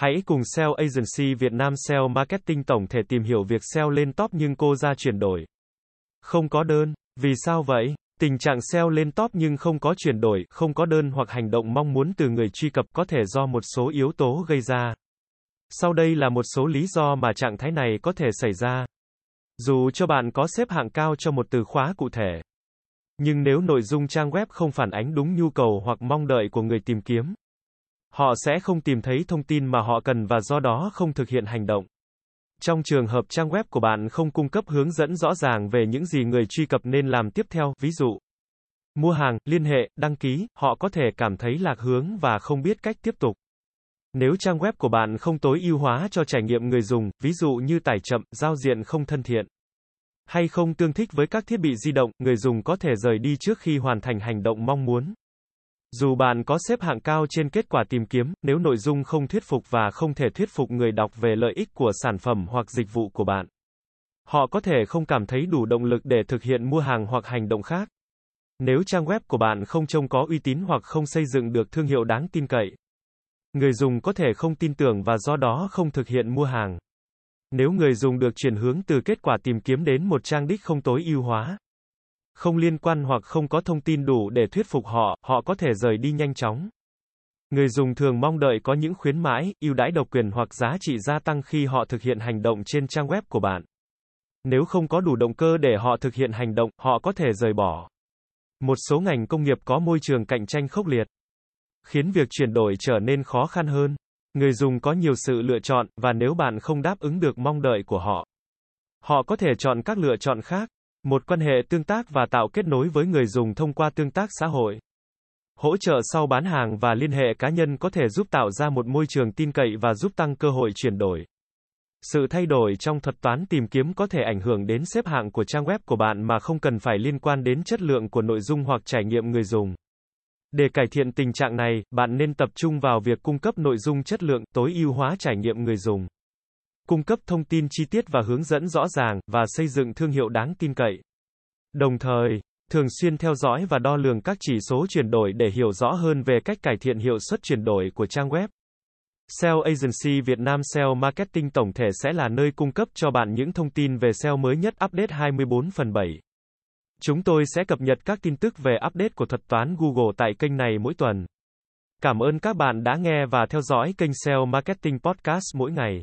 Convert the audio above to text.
Hãy cùng SEO Agency Việt Nam SEO Marketing tổng thể tìm hiểu việc SEO lên top nhưng cô ra chuyển đổi. Không có đơn. Vì sao vậy? Tình trạng SEO lên top nhưng không có chuyển đổi, không có đơn hoặc hành động mong muốn từ người truy cập có thể do một số yếu tố gây ra. Sau đây là một số lý do mà trạng thái này có thể xảy ra. Dù cho bạn có xếp hạng cao cho một từ khóa cụ thể, nhưng nếu nội dung trang web không phản ánh đúng nhu cầu hoặc mong đợi của người tìm kiếm, họ sẽ không tìm thấy thông tin mà họ cần và do đó không thực hiện hành động. Trong trường hợp trang web của bạn không cung cấp hướng dẫn rõ ràng về những gì người truy cập nên làm tiếp theo, ví dụ, mua hàng, liên hệ, đăng ký, họ có thể cảm thấy lạc hướng và không biết cách tiếp tục. Nếu trang web của bạn không tối ưu hóa cho trải nghiệm người dùng, ví dụ như tải chậm, giao diện không thân thiện, hay không tương thích với các thiết bị di động, người dùng có thể rời đi trước khi hoàn thành hành động mong muốn. Dù bạn có xếp hạng cao trên kết quả tìm kiếm, nếu nội dung không thuyết phục và không thể thuyết phục người đọc về lợi ích của sản phẩm hoặc dịch vụ của bạn, họ có thể không cảm thấy đủ động lực để thực hiện mua hàng hoặc hành động khác. Nếu trang web của bạn không trông có uy tín hoặc không xây dựng được thương hiệu đáng tin cậy, người dùng có thể không tin tưởng và do đó không thực hiện mua hàng. Nếu người dùng được chuyển hướng từ kết quả tìm kiếm đến một trang đích không tối ưu hóa, không liên quan hoặc không có thông tin đủ để thuyết phục họ, họ có thể rời đi nhanh chóng. Người dùng thường mong đợi có những khuyến mãi, ưu đãi độc quyền hoặc giá trị gia tăng khi họ thực hiện hành động trên trang web của bạn. Nếu không có đủ động cơ để họ thực hiện hành động, họ có thể rời bỏ. Một số ngành công nghiệp có môi trường cạnh tranh khốc liệt, khiến việc chuyển đổi trở nên khó khăn hơn. Người dùng có nhiều sự lựa chọn, và nếu bạn không đáp ứng được mong đợi của họ, họ có thể chọn các lựa chọn khác. Một quan hệ tương tác và tạo kết nối với người dùng thông qua tương tác xã hội. Hỗ trợ sau bán hàng và liên hệ cá nhân có thể giúp tạo ra một môi trường tin cậy và giúp tăng cơ hội chuyển đổi. Sự thay đổi trong thuật toán tìm kiếm có thể ảnh hưởng đến xếp hạng của trang web của bạn mà không cần phải liên quan đến chất lượng của nội dung hoặc trải nghiệm người dùng. Để cải thiện tình trạng này, bạn nên tập trung vào việc cung cấp nội dung chất lượng, tối ưu hóa trải nghiệm người dùng. Cung cấp thông tin chi tiết và hướng dẫn rõ ràng, và xây dựng thương hiệu đáng tin cậy. Đồng thời, thường xuyên theo dõi và đo lường các chỉ số chuyển đổi để hiểu rõ hơn về cách cải thiện hiệu suất chuyển đổi của trang web. SEO Agency Việt Nam SEO Marketing tổng thể sẽ là nơi cung cấp cho bạn những thông tin về SEO mới nhất update 24 phần 7. Chúng tôi sẽ cập nhật các tin tức về update của thuật toán Google tại kênh này mỗi tuần. Cảm ơn các bạn đã nghe và theo dõi kênh SEO Marketing Podcast mỗi ngày.